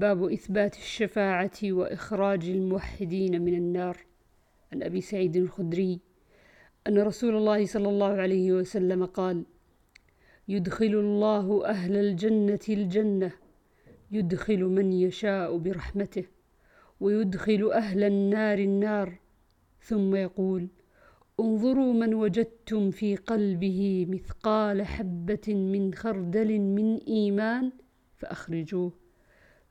باب إثبات الشفاعة وإخراج الموحدين من النار. عن أبي سعيد الخدري أن رسول الله صلى الله عليه وسلم قال يدخل الله أهل الجنة الجنة يدخل من يشاء برحمته ويدخل أهل النار النار. ثم يقول انظروا من وجدتم في قلبه مثقال حبة من خردل من إيمان فأخرجوه.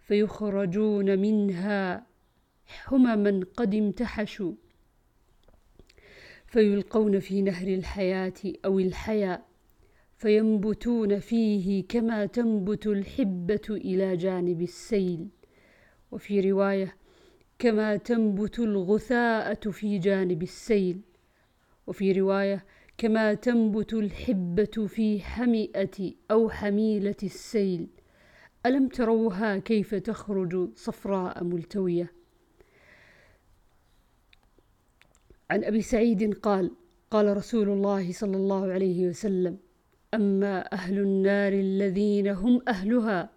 فيخرجون منها حمما قد امتحشوا فيلقون في نهر الحياة أو الحياة فينبتون فيه كما تنبت الحبة إلى جانب السيل. وفي رواية كما تنبت الغثاءة في جانب السيل. وفي رواية كما تنبت الحبة في حمئة أو حميلة السيل. ألم تروها كيف تخرج صفراء ملتوية؟ عن أبي سعيد قال قال رسول الله صلى الله عليه وسلم أما أهل النار الذين هم أهلها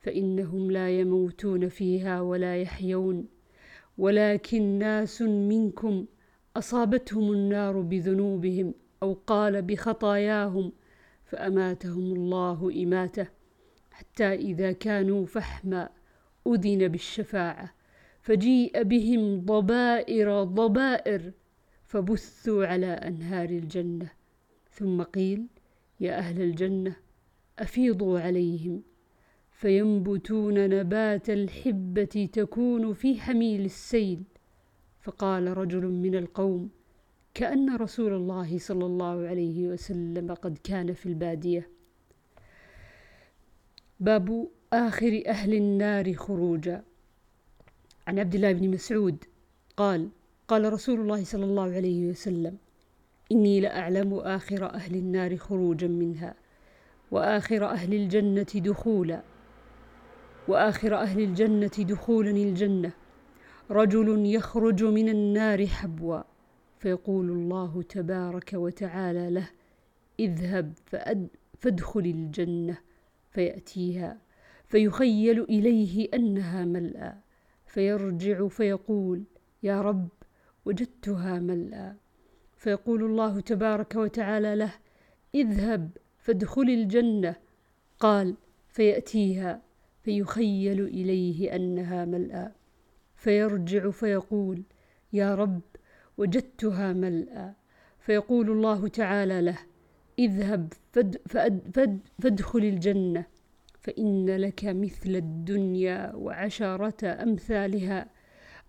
فإنهم لا يموتون فيها ولا يحيون ولكن ناس منكم أصابتهم النار بذنوبهم أو قال بخطاياهم فأماتهم الله إماتة. حتى إذا كانوا فحما أذن بالشفاعة فجيء بهم ضبائر ضبائر فبثوا على أنهار الجنة. ثم قيل يا أهل الجنة أفيضوا عليهم فينبتون نبات الحبة تكون في حميل السيل. فقال رجل من القوم كأن رسول الله صلى الله عليه وسلم قد كان في البادية. باب آخر أهل النار خروجا. عن عبد الله بن مسعود قال قال رسول الله صلى الله عليه وسلم إني لأعلم آخر أهل النار خروجا منها وآخر أهل الجنة دخولا وآخر أهل الجنة دخولا الجنة. رجل يخرج من النار حبوا فيقول الله تبارك وتعالى له اذهب فادخل الجنة. فيأتيها فيخيل إليه أنها ملأى فيرجع فيقول يا رب وجدتها ملأى. فيقول الله تبارك وتعالى له اذهب فادخل الجنة. قال فيأتيها فيخيل إليه أنها ملأى فيرجع فيقول يا رب وجدتها ملأى. فيقول الله تعالى له اذهب فد فد فد فادخل الجنة. فإن لك مثل الدنيا وعشرة أمثالها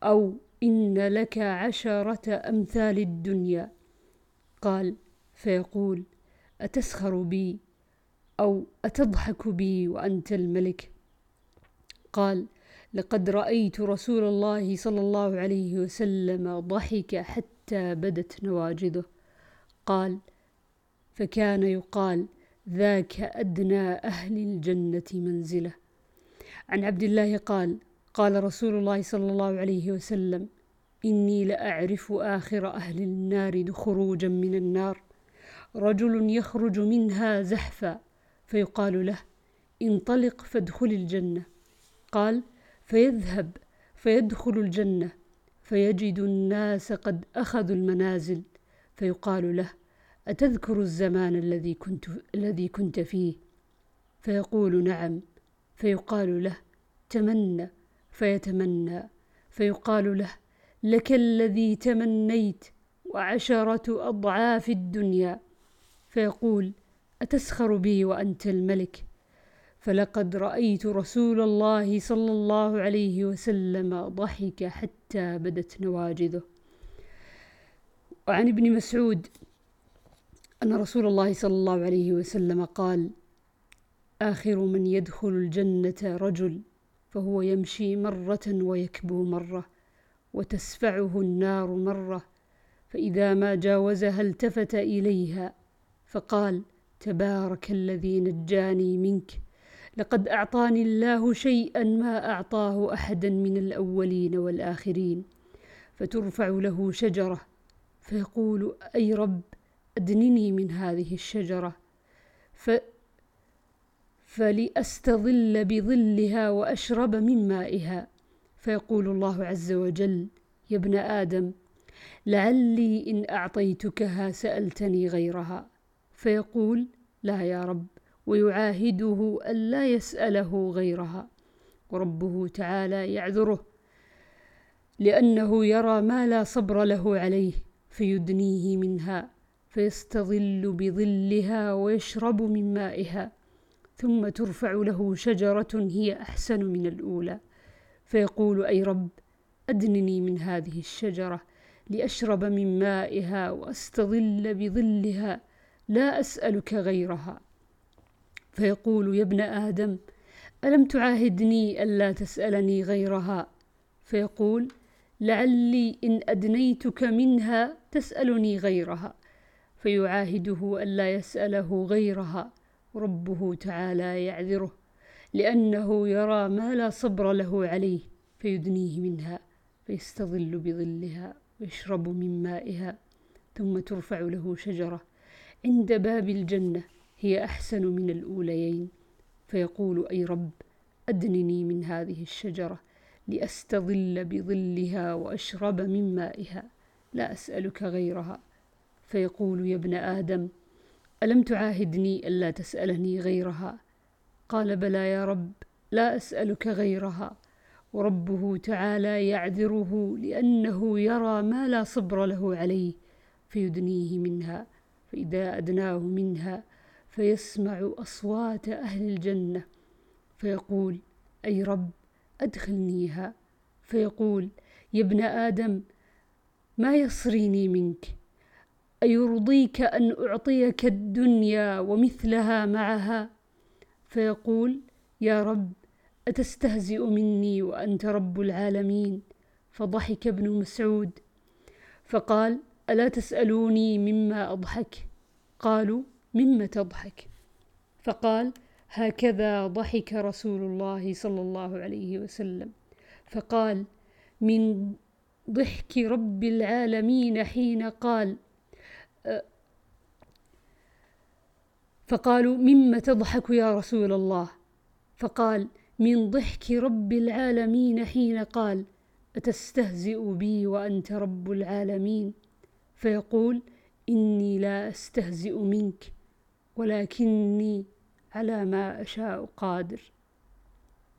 أو إن لك عشرة أمثال الدنيا. قال فيقول أتسخر بي أو أتضحك بي وأنت الملك. قال لقد رأيت رسول الله صلى الله عليه وسلم ضحك حتى بدت نواجذه. قال فكان يقال ذاك أدنى أهل الجنة منزلة. عن عبد الله قال قال رسول الله صلى الله عليه وسلم إني لأعرف آخر أهل النار خروجا من النار. رجل يخرج منها زحفا فيقال له انطلق فادخل الجنة. قال فيذهب فيدخل الجنة فيجد الناس قد أخذوا المنازل فيقال له أتذكر الزمان الذي كنت الذي كنت فيه؟ فيقول نعم فيقال له تمنى فيتمنى فيقال له لك الذي تمنيت وعشرة أضعاف الدنيا. فيقول أتسخر بي وأنت الملك؟ فلقد رأيت رسول الله صلى الله عليه وسلم ضحك حتى بدت نواجذه. وعن ابن مسعود أن رسول الله صلى الله عليه وسلم قال آخر من يدخل الجنة رجل فهو يمشي مرة ويكبو مرة وتسفعه النار مرة فإذا ما جاوزها التفت إليها فقال تبارك الذي نجاني منك لقد أعطاني الله شيئا ما أعطاه أحدا من الأولين والآخرين فترفع له شجرة فيقول أي رب! أدنني من هذه الشجرة. ف فلأستظل بظلها وأشرب من مائها. فيقول الله عز وجل يا ابن آدم لعلي إن أعطيتكها سألتني غيرها. فيقول لا يا رب. ويعاهده ألا يسأله غيرها. وربه تعالى يعذره لأنه يرى ما لا صبر له عليه فيدنيه منها. فيستظل بظلها ويشرب من مائها ثم ترفع له شجرة هي أحسن من الأولى. فيقول أي رب أدنني من هذه الشجرة لأشرب من مائها وأستظل بظلها لا أسألك غيرها. فيقول يا ابن آدم ألم تعاهدني ألا تسألني غيرها؟ فيقول لعلي إن أدنيتك منها تسألني غيرها. فيعاهده ألا يسأله غيرها. ربه تعالى يعذره لأنه يرى ما لا صبر له عليه فيدنيه منها فيستظل بظلها ويشرب من مائها ثم ترفع له شجرة. عند باب الجنة هي أحسن من الأوليين. فيقول أي رب أدنني من هذه الشجرة لأستظل بظلها وأشرب من مائها. لا أسألك غيرها. فيقول يا ابن آدم ألم تعاهدني ألا تسألني غيرها؟ قال بلى يا رب لا أسألك غيرها. وربه تعالى يعذره لأنه يرى ما لا صبر له عليه فيدنيه منها فإذا أدناه منها فيسمع أصوات أهل الجنة. فيقول أي رب أدخلنيها؟ فيقول يا ابن آدم ما يصريني منك؟ أيرضيك أن أعطيك الدنيا ومثلها معها؟ فيقول يا رب أتستهزئ مني وأنت رب العالمين؟ فضحك ابن مسعود. فقال ألا تسألوني مما أضحك؟ قالوا مما تضحك؟ فقال هكذا ضحك رسول الله صلى الله عليه وسلم. فقال من ضحك رب العالمين حين قال فقالوا مما تضحك يا رسول الله؟ فقال من ضحك رب العالمين حين قال أتستهزئ بي وأنت رب العالمين؟ فيقول إني لا أستهزئ منك ولكني على ما أشاء قادر.